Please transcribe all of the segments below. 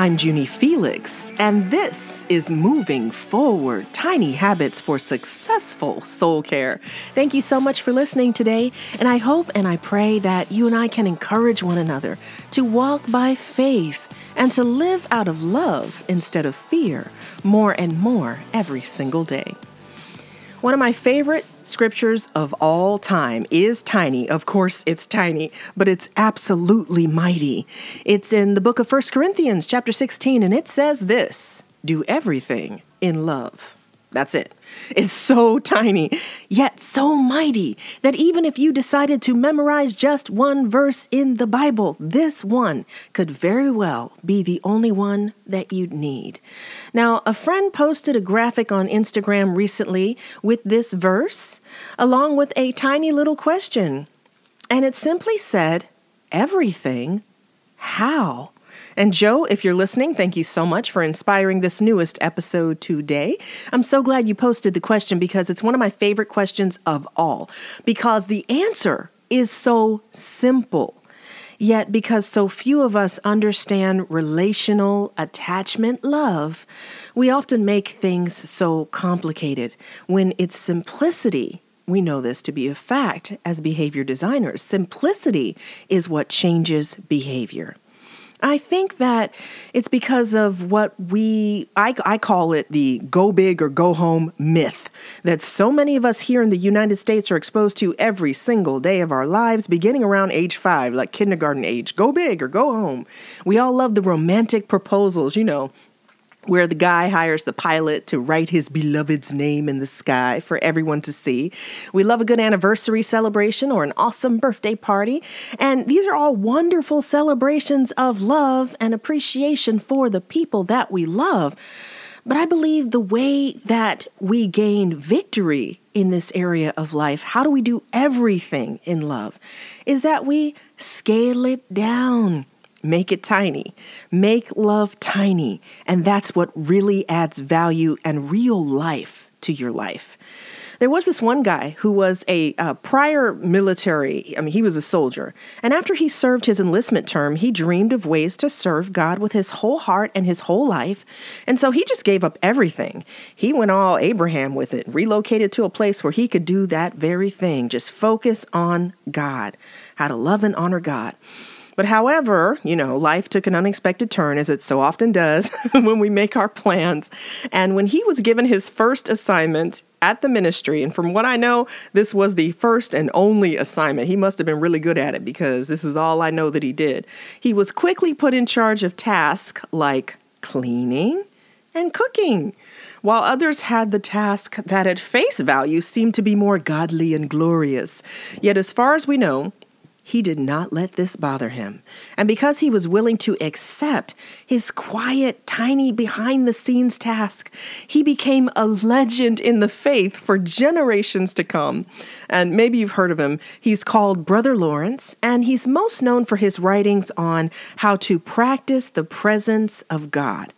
I'm Junie Felix, and this is Moving Forward Tiny Habits for Successful Soul Care. Thank you so much for listening today, and I hope and I pray that you and I can encourage one another to walk by faith and to live out of love instead of fear more and more every single day. One of my favorite scriptures of all time is tiny. Of course, it's tiny, but it's absolutely mighty. It's in the book of First Corinthians, chapter 16, and it says this Do everything in love. That's it. It's so tiny, yet so mighty, that even if you decided to memorize just one verse in the Bible, this one could very well be the only one that you'd need. Now, a friend posted a graphic on Instagram recently with this verse, along with a tiny little question. And it simply said, Everything? How? And Joe, if you're listening, thank you so much for inspiring this newest episode today. I'm so glad you posted the question because it's one of my favorite questions of all, because the answer is so simple. Yet, because so few of us understand relational attachment love, we often make things so complicated when it's simplicity we know this to be a fact as behavior designers. Simplicity is what changes behavior. I think that it's because of what we, I, I call it the go big or go home myth that so many of us here in the United States are exposed to every single day of our lives, beginning around age five, like kindergarten age. Go big or go home. We all love the romantic proposals, you know, where the guy hires the pilot to write his beloved's name in the sky for everyone to see. We love a good anniversary celebration or an awesome birthday party. And these are all wonderful celebrations of love and appreciation for the people that we love. But I believe the way that we gain victory in this area of life, how do we do everything in love, is that we scale it down. Make it tiny. Make love tiny. And that's what really adds value and real life to your life. There was this one guy who was a uh, prior military, I mean, he was a soldier. And after he served his enlistment term, he dreamed of ways to serve God with his whole heart and his whole life. And so he just gave up everything. He went all Abraham with it, relocated to a place where he could do that very thing, just focus on God, how to love and honor God. But however, you know, life took an unexpected turn, as it so often does when we make our plans. And when he was given his first assignment at the ministry, and from what I know, this was the first and only assignment. He must have been really good at it because this is all I know that he did. He was quickly put in charge of tasks like cleaning and cooking while others had the task that at face value seemed to be more godly and glorious. Yet, as far as we know, he did not let this bother him. And because he was willing to accept his quiet, tiny, behind the scenes task, he became a legend in the faith for generations to come. And maybe you've heard of him. He's called Brother Lawrence, and he's most known for his writings on how to practice the presence of God.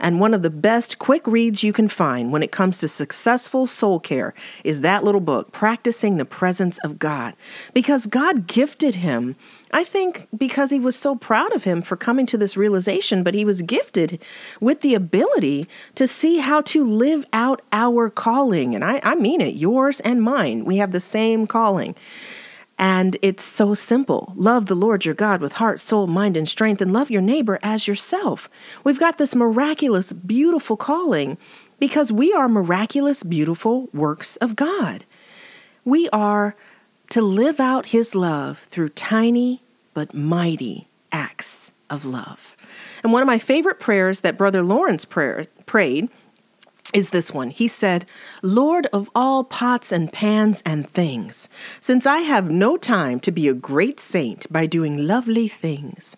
And one of the best quick reads you can find when it comes to successful soul care is that little book, Practicing the Presence of God. Because God gifted him, I think because he was so proud of him for coming to this realization, but he was gifted with the ability to see how to live out our calling. And I, I mean it, yours and mine. We have the same calling. And it's so simple. Love the Lord your God with heart, soul, mind, and strength, and love your neighbor as yourself. We've got this miraculous, beautiful calling because we are miraculous, beautiful works of God. We are to live out his love through tiny but mighty acts of love. And one of my favorite prayers that Brother Lawrence prayer, prayed is this one. He said, Lord of all pots and pans and things, since I have no time to be a great saint by doing lovely things,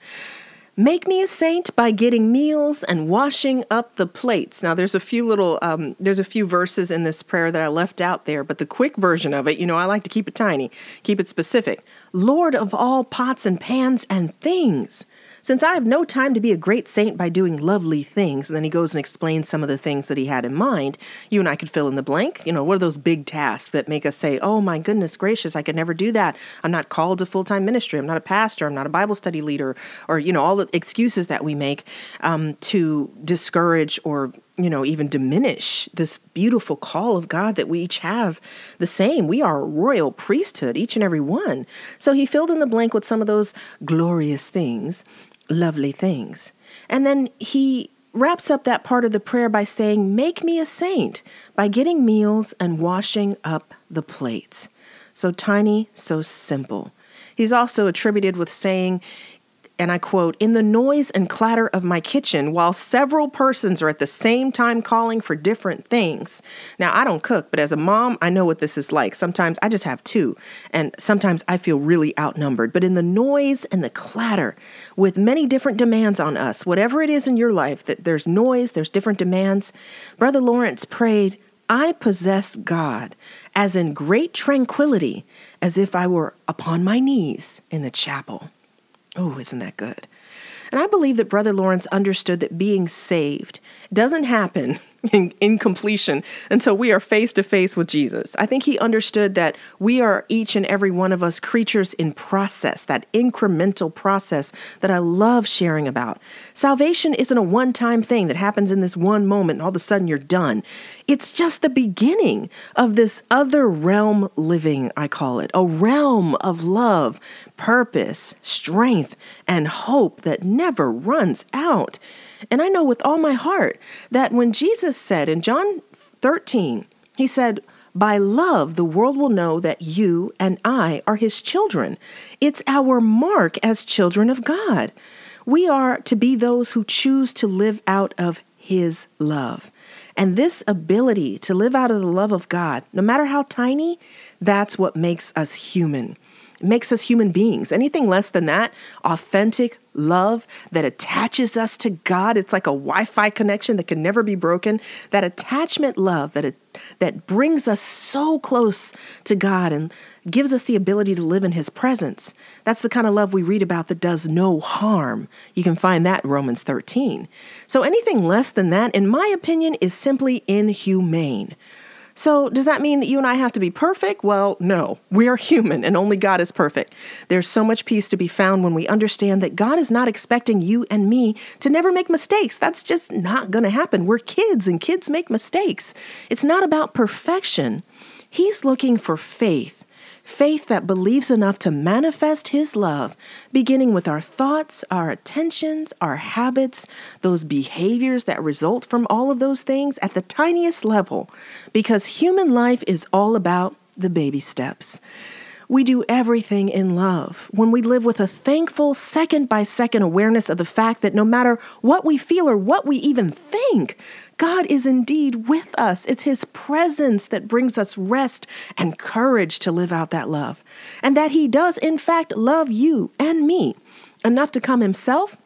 make me a saint by getting meals and washing up the plates. Now, there's a few little, um, there's a few verses in this prayer that I left out there, but the quick version of it, you know, I like to keep it tiny, keep it specific. Lord of all pots and pans and things, Since I have no time to be a great saint by doing lovely things, and then he goes and explains some of the things that he had in mind, you and I could fill in the blank. You know, what are those big tasks that make us say, oh my goodness gracious, I could never do that. I'm not called to full time ministry. I'm not a pastor. I'm not a Bible study leader. Or, you know, all the excuses that we make um, to discourage or you know, even diminish this beautiful call of God that we each have the same. We are royal priesthood, each and every one. So he filled in the blank with some of those glorious things lovely things. And then he wraps up that part of the prayer by saying, Make me a saint by getting meals and washing up the plates. So tiny, so simple. He's also attributed with saying, and I quote, in the noise and clatter of my kitchen while several persons are at the same time calling for different things. Now, I don't cook, but as a mom, I know what this is like. Sometimes I just have two, and sometimes I feel really outnumbered. But in the noise and the clatter, with many different demands on us, whatever it is in your life, that there's noise, there's different demands, Brother Lawrence prayed, I possess God as in great tranquility, as if I were upon my knees in the chapel. Oh, isn't that good? And I believe that Brother Lawrence understood that being saved doesn't happen in, in completion until we are face to face with Jesus. I think he understood that we are each and every one of us creatures in process, that incremental process that I love sharing about. Salvation isn't a one time thing that happens in this one moment and all of a sudden you're done. It's just the beginning of this other realm living, I call it, a realm of love, purpose, strength, and hope that never runs out. And I know with all my heart that when Jesus said in John 13, he said, by love, the world will know that you and I are his children. It's our mark as children of God. We are to be those who choose to live out of his love. And this ability to live out of the love of God, no matter how tiny, that's what makes us human. Makes us human beings. Anything less than that, authentic love that attaches us to God, it's like a Wi Fi connection that can never be broken. That attachment love that, it, that brings us so close to God and gives us the ability to live in His presence. That's the kind of love we read about that does no harm. You can find that Romans 13. So anything less than that, in my opinion, is simply inhumane. So, does that mean that you and I have to be perfect? Well, no. We are human and only God is perfect. There's so much peace to be found when we understand that God is not expecting you and me to never make mistakes. That's just not going to happen. We're kids and kids make mistakes. It's not about perfection. He's looking for faith faith that believes enough to manifest His love, beginning with our thoughts, our attentions, our habits, those behaviors that result from all of those things at the tiniest level, because human life is all about the baby steps. We do everything in love when we live with a thankful, second by second awareness of the fact that no matter what we feel or what we even think, God is indeed with us. It's His presence that brings us rest and courage to live out that love. And that He does, in fact, love you and me enough to come Himself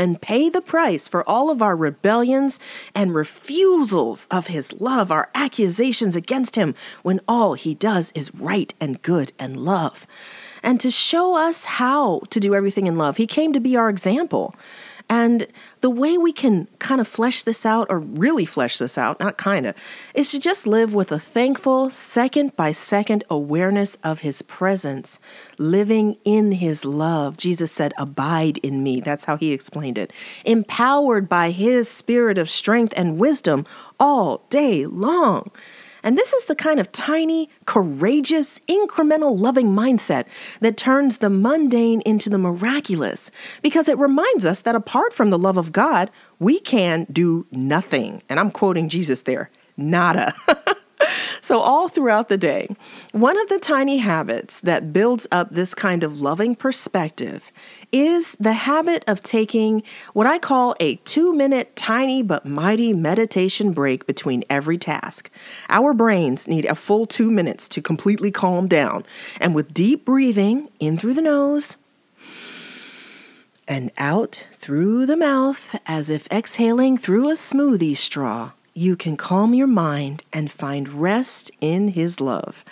and pay the price for all of our rebellions and refusals of his love, our accusations against him, when all he does is right and good and love. And to show us how to do everything in love, he came to be our example. And the way we can kind of flesh this out, or really flesh this out, not kind of, is to just live with a thankful, second by second awareness of His presence, living in His love. Jesus said, Abide in me. That's how He explained it. Empowered by His spirit of strength and wisdom all day long. And this is the kind of tiny, courageous, incremental loving mindset that turns the mundane into the miraculous because it reminds us that apart from the love of God, we can do nothing. And I'm quoting Jesus there nada. So, all throughout the day, one of the tiny habits that builds up this kind of loving perspective is the habit of taking what I call a two minute tiny but mighty meditation break between every task. Our brains need a full two minutes to completely calm down. And with deep breathing in through the nose, and out through the mouth as if exhaling through a smoothie straw, you can calm your mind and find rest in His love.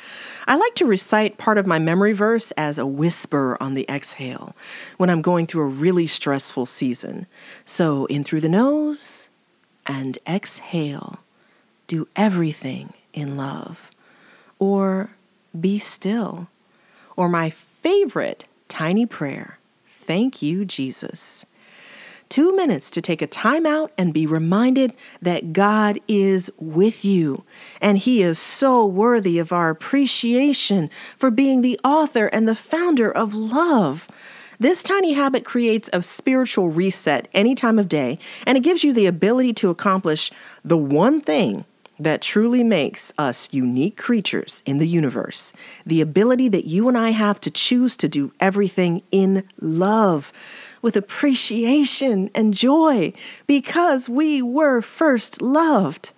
I like to recite part of my memory verse as a whisper on the exhale when I'm going through a really stressful season. So, in through the nose and exhale. Do everything in love. Or be still. Or my favorite tiny prayer Thank you, Jesus two minutes to take a time out and be reminded that God is with you. And He is so worthy of our appreciation for being the author and the founder of love. This tiny habit creates a spiritual reset any time of day, and it gives you the ability to accomplish the one thing that truly makes us unique creatures in the universe the ability that you and I have to choose to do everything in love with appreciation and joy because we were first loved.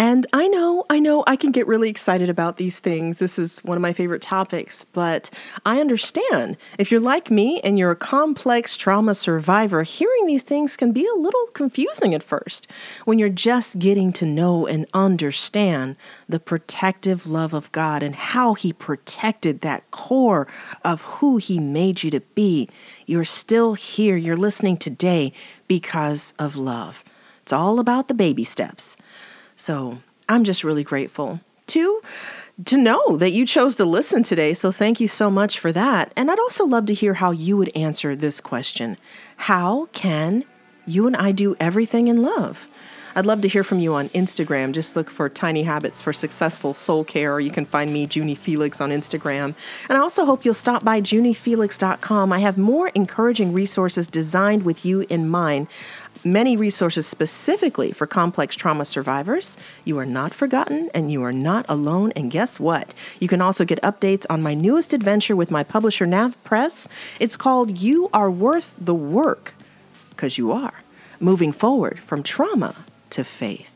And I know, I know I can get really excited about these things. This is one of my favorite topics, but I understand. If you're like me and you're a complex trauma survivor, hearing these things can be a little confusing at first when you're just getting to know and understand the protective love of God and how He protected that core of who He made you to be. You're still here, you're listening today because of love. It's all about the baby steps. So I'm just really grateful to to know that you chose to listen today. So thank you so much for that. And I'd also love to hear how you would answer this question. How can you and I do everything in love? I'd love to hear from you on Instagram. Just look for Tiny Habits for Successful Soul Care, or you can find me, Junie Felix, on Instagram. And I also hope you'll stop by juniefelix.com. I have more encouraging resources designed with you in mind many resources specifically for complex trauma survivors. You are not forgotten and you are not alone. And guess what? You can also get updates on my newest adventure with my publisher, Nav Press. It's called You Are Worth the Work, because you are moving forward from trauma to faith.